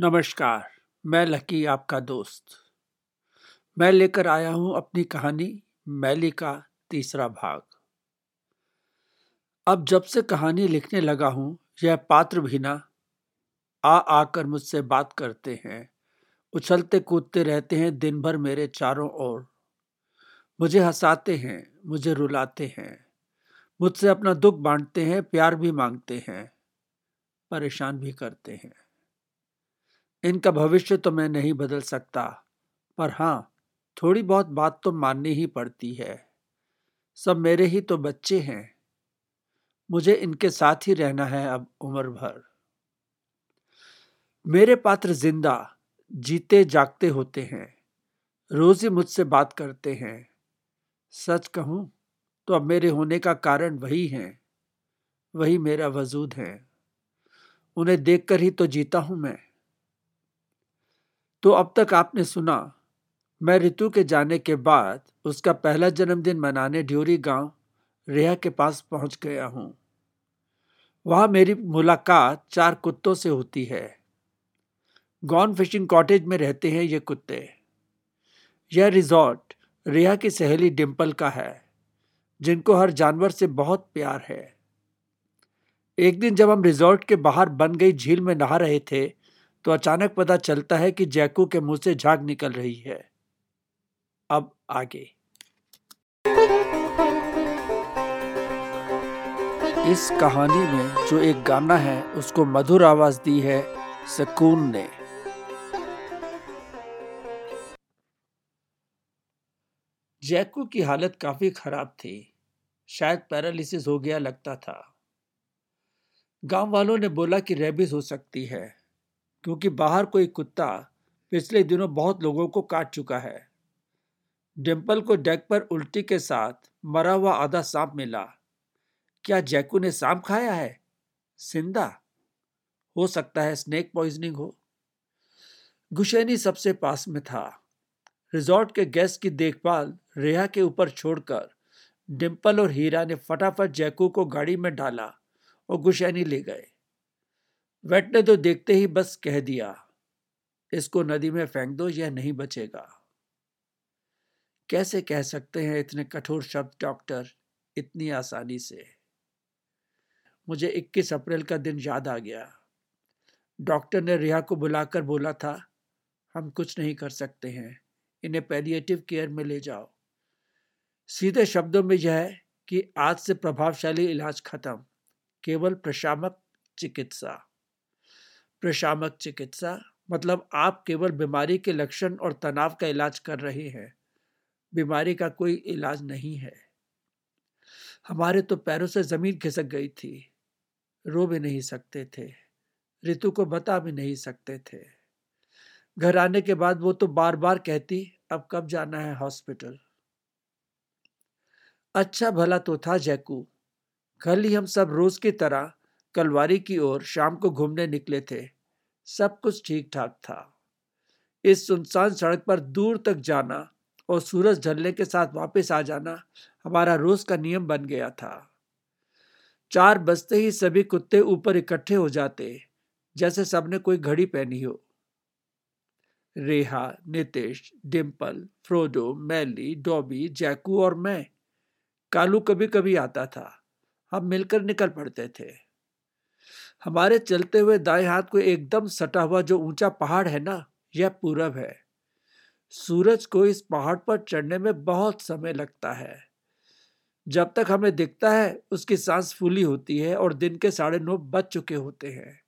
नमस्कार, मैं लकी आपका दोस्त। मैं लेकर आया हूँ अपनी कहानी, मैली का तीसरा भाग। अब जब से कहानी लिखने लगा हूँ, यह पात्र भी ना, आ आकर मुझसे बात करते हैं, उछलते कूदते रहते हैं, दिन भर मेरे चारों ओर। मुझे हंसाते हैं, मुझे रुलाते हैं, मुझसे अपना दुख बांटते हैं, प्यार भी मांगते हैं, परेशान भी करते हैं। इनका भविष्य तो मैं नहीं बदल सकता। पर हाँ थोड़ी बहुत बात तो माननी ही पड़ती है। सब मेरे ही तो बच्चे हैं। मुझे इनके साथ ही रहना है अब उम्र भर। मेरे पात्र ज़िंदा, जीते जागते होते हैं। रोज ही मुझसे बात करते हैं। सच कहूँ तो अब मेरे होने का कारण वही है। वही मेरा वजूद है। उन्हें देखकर ही तो जीता हूँ मैं। तो अब तक आपने सुना, मैं ऋतु के जाने के बाद उसका पहला जन्मदिन मनाने ड्योरी गाँव रेहा के पास पहुँच गया हूँ। वहाँ मेरी मुलाकात चार कुत्तों से होती है। गॉन फिशिंग कॉटेज में रहते हैं ये कुत्ते। यह रिजॉर्ट रेहा की सहेली डिम्पल का है, जिनको हर जानवर से बहुत प्यार है। एक दिन जब हम रिजॉर्ट के बाहर बन गई झील में नहा रहे थे तो अचानक पता चलता है कि जैकू के मुँह से झाग निकल रही है। अब आगे। इस कहानी में जो एक गाना है, उसको मधुर आवाज़ दी है सकून ने। जैकू की हालत काफ़ी खराब थी। शायद पैरालिसिस हो गया लगता था। गाँव वालों ने बोला कि रेबिस हो सकती है। क्योंकि बाहर कोई कुत्ता पिछले दिनों बहुत लोगों को काट चुका है। डिम्पल को डेक पर उल्टी के साथ मरा हुआ आधा सांप मिला। क्या जैकू ने सांप खाया है? सिंदा, हो सकता है स्नेक पॉइजनिंग हो। गुशैनी सबसे पास में था। रिजॉर्ट के गेस्ट की देखभाल रेहा के ऊपर छोड़कर डिम्पल और हीरा ने फटाफट जैकू को गाड़ी में डाला और गुशैनी ले गए। वेट ने तो देखते ही बस कह दिया, इसको नदी में फेंक दो, यह नहीं बचेगा। कैसे कह सकते हैं इतने कठोर शब्द, डॉक्टर, इतनी आसानी से? मुझे 21 अप्रैल का दिन याद आ गया। डॉक्टर ने रिया को बुलाकर बोला था, हम कुछ नहीं कर सकते हैं, इन्हें पैलिएटिव केयर में ले जाओ। सीधे शब्दों में यह है कि आज से प्रभावशाली इलाज खत्म, केवल प्रशामक चिकित्सा। प्रशामक चिकित्सा मतलब आप केवल बीमारी के लक्षण और तनाव का इलाज कर रहे हैं। बीमारी का कोई इलाज नहीं है। हमारे तो पैरों से ज़मीन खिसक गई थी। रो भी नहीं सकते थे। ऋतु को बता भी नहीं सकते थे। घर आने के बाद वो तो बार बार कहती, अब कब जाना है हॉस्पिटल? अच्छा भला तो था, जैकू। कल ही हम सब रोज की तरह कलवारी की ओर शाम को घूमने निकले थे। सब कुछ ठीक ठाक था। इस सुनसान सड़क पर दूर तक जाना और सूरज ढलने के साथ वापस आ जाना हमारा रोज का नियम बन गया था। चार बजते ही सभी कुत्ते ऊपर इकट्ठे हो जाते, जैसे सबने कोई घड़ी पहनी हो। रेहा, नितेश डिम्पल फ्रोडो, मैली, डॉबी, जैकू और मैं, कालू कभी कभी आता था। हम मिलकर निकल पड़ते थे। हमारे चलते हुए दाएँ हाथ को एकदम सटा हुआ जो ऊँचा पहाड़ है ना, यह पूरब है। सूरज को इस पहाड़ पर चढ़ने में बहुत समय लगता है। जब तक हमें दिखता है, उसकी सांस फूली होती है और दिन के साढ़े नौ बज चुके होते हैं।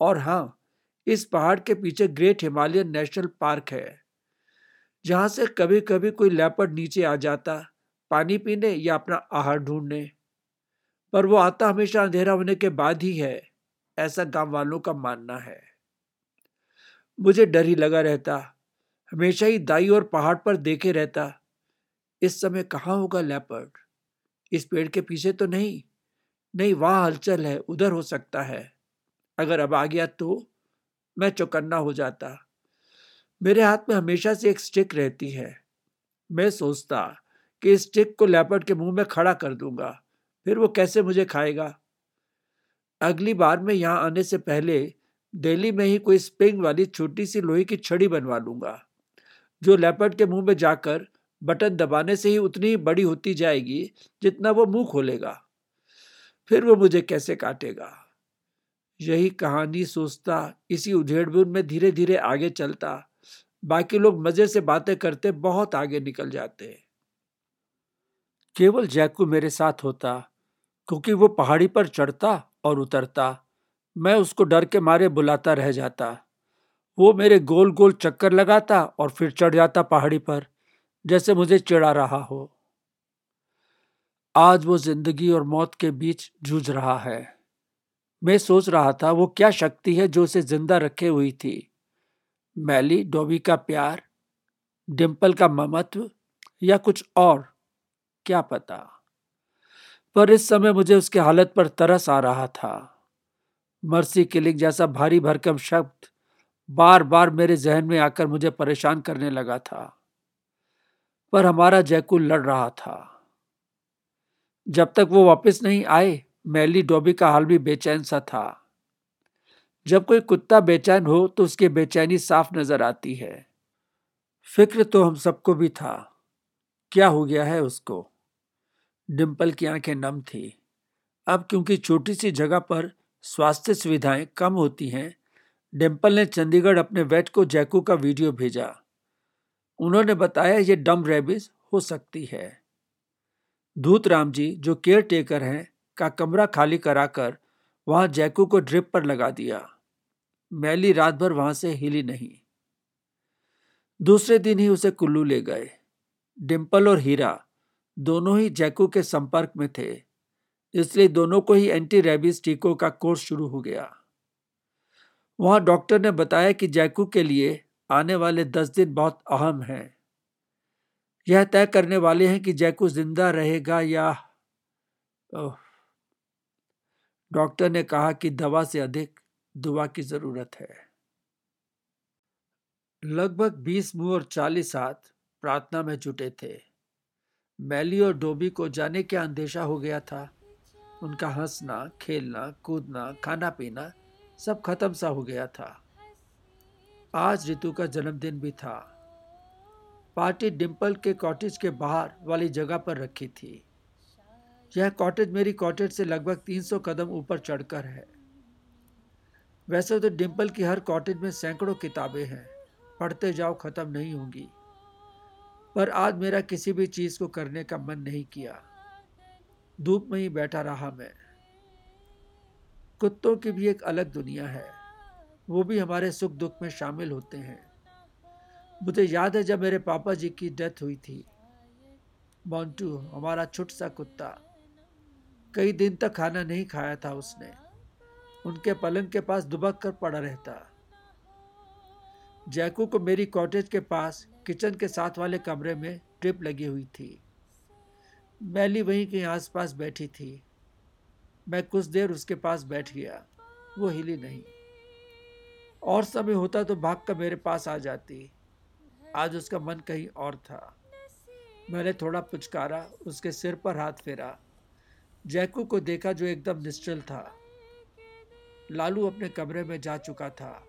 और हाँ इस पहाड़ के पीछे ग्रेट हिमालयन नेशनल पार्क है, जहाँ से कभी कभी कोई लेपर्ड नीचे आ जाता, पानी पीने या अपना आहार ढूँढने। पर वो आता हमेशा अंधेरा होने के बाद ही है, ऐसा गाँव वालों का मानना है। मुझे डर ही लगा रहता, हमेशा ही दाई और पहाड़ पर देखे रहता, इस समय कहाँ होगा लेपर्ड? इस पेड़ के पीछे तो नहीं नहीं वहाँ हलचल है, उधर हो सकता है। अगर अब आ गया तो मैं चौकन्ना हो जाता। मेरे हाथ में हमेशा से एक स्टिक रहती है। मैं सोचता कि इस स्टिक को लेपर्ड के मुँह में खड़ा कर दूँगा। फिर वो कैसे मुझे खाएगा? अगली बार में यहाँ आने से पहले दिल्ली में ही कोई स्प्रिंग वाली छोटी सी लोहे की छड़ी बनवा लूँगा, जो लेपर्ड के मुँह में जाकर बटन दबाने से ही उतनी बड़ी होती जाएगी जितना वो मुँह खोलेगा। फिर वो मुझे कैसे काटेगा? यही कहानी सोचता, इसी उधेड़बुन में धीरे धीरे आगे चलता। बाकी लोग मज़े से बातें करते, बहुत आगे निकल जाते। केवल जैकू मेरे साथ होता क्योंकि वो पहाड़ी पर चढ़ता और उतरता। मैं उसको डर के मारे बुलाता रह जाता। वो मेरे गोल गोल चक्कर लगाता और फिर चढ़ जाता पहाड़ी पर, जैसे मुझे चिढ़ा रहा हो। आज वो ज़िंदगी और मौत के बीच जूझ रहा है। मैं सोच रहा था, वो क्या शक्ति है जो उसे ज़िंदा रखे हुई थी? मैली, डोबी का प्यार डिम्पल का ममत्व या कुछ और? क्या पता? पर इस समय मुझे उसकी हालत पर तरस आ रहा था। मर्सी किलिंग जैसा भारी भरकम शब्द बार बार मेरे जहन में आकर मुझे परेशान करने लगा था। पर हमारा जैकुल लड़ रहा था। जब तक वो वापस नहीं आए, मैली डॉबी का हाल भी बेचैन सा था। जब कोई कुत्ता बेचैन हो तो उसकी बेचैनी साफ़ नज़र आती है। फ़िक्र तो हम सबको भी था। क्या हो गया है उसको? डिम्पल की आँखें नम थी। अब क्योंकि छोटी सी जगह पर स्वास्थ्य सुविधाएँ कम होती हैं डिम्पल ने चंडीगढ़ अपने वेट को जैकू का वीडियो भेजा। उन्होंने बताया, ये डम रेबिस हो सकती है। धूत राम जी, जो केयर टेकर हैं, का कमरा खाली कराकर वहाँ जैकू को ड्रिप पर लगा दिया। मैली रात भर वहाँ से हिली नहीं। दूसरे दिन ही उसे कुल्लू ले गए। डिम्पल और हीरा दोनों ही जैकू के संपर्क में थे, इसलिए दोनों को ही एंटी रेबिस टीकों का कोर्स शुरू हो गया। वहाँ डॉक्टर ने बताया कि जैकू के लिए आने वाले दस दिन बहुत अहम हैं। यह तय करने वाले हैं कि जैकू ज़िंदा रहेगा या डॉक्टर ने कहा कि दवा से अधिक दुआ की ज़रूरत है। लगभग बीस मुँह और चालीस हाथ प्रार्थना में जुटे थे। मैली और डोबी को जाने क्या अंदेशा हो गया था? उनका हंसना, खेलना, कूदना खाना पीना सब खत्म सा हो गया था। आज रितु का जन्मदिन भी था। पार्टी डिम्पल के कॉटेज के बाहर वाली जगह पर रखी थी। यह कॉटेज मेरी कॉटेज से लगभग 300 कदम ऊपर चढ़कर है। वैसे तो डिम्पल की हर कॉटेज में सैकड़ों किताबें हैं। पढ़ते जाओ खत्म नहीं होंगी। पर आज मेरा किसी भी चीज़ को करने का मन नहीं किया। धूप में ही बैठा रहा मैं। कुत्तों की भी एक अलग दुनिया है। वो भी हमारे सुख दुख में शामिल होते हैं। मुझे याद है जब मेरे पापा जी की डेथ हुई थी। मोन्टू हमारा छुट सा कुत्ता। कई दिन तक खाना नहीं खाया था उसने। उनके पलंग के पास दुबक कर पड़ा रहता। जैकू को मेरी कॉटेज के पास किचन के साथ वाले कमरे में ड्रिप लगी हुई थी। मैली वहीं के आसपास बैठी थी। मैं कुछ देर उसके पास बैठ गया। वो हिली नहीं। और समय होता तो भाग कर मेरे पास आ जाती। आज उसका मन कहीं और था। मैंने थोड़ा पुचकारा, उसके सिर पर हाथ फेरा। जैकू को देखा जो एकदम निश्चल था। लालू अपने कमरे में जा चुका था।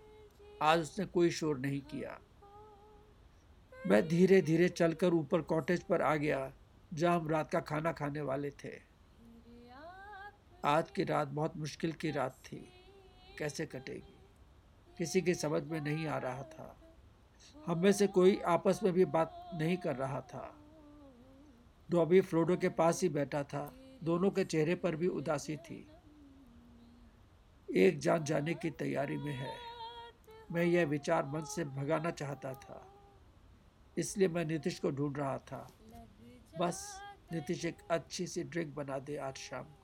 आज उसने कोई शोर नहीं किया। मैं धीरे धीरे चलकर ऊपर कॉटेज पर आ गया, जहाँ हम रात का खाना खाने वाले थे। आज की रात बहुत मुश्किल की रात थी। कैसे कटेगी? किसी की समझ में नहीं आ रहा था। हम में से कोई आपस में भी बात नहीं कर रहा था। डॉबी फ्रोडो के पास ही बैठा था। दोनों के चेहरे पर भी उदासी थी। एक जान जाने की तैयारी में है। मैं यह विचार मन से भगाना चाहता था। इसलिए मैं नीतीश को ढूंढ रहा था। बस नीतीश एक अच्छी सी ड्रिंक बना दे आज शाम को।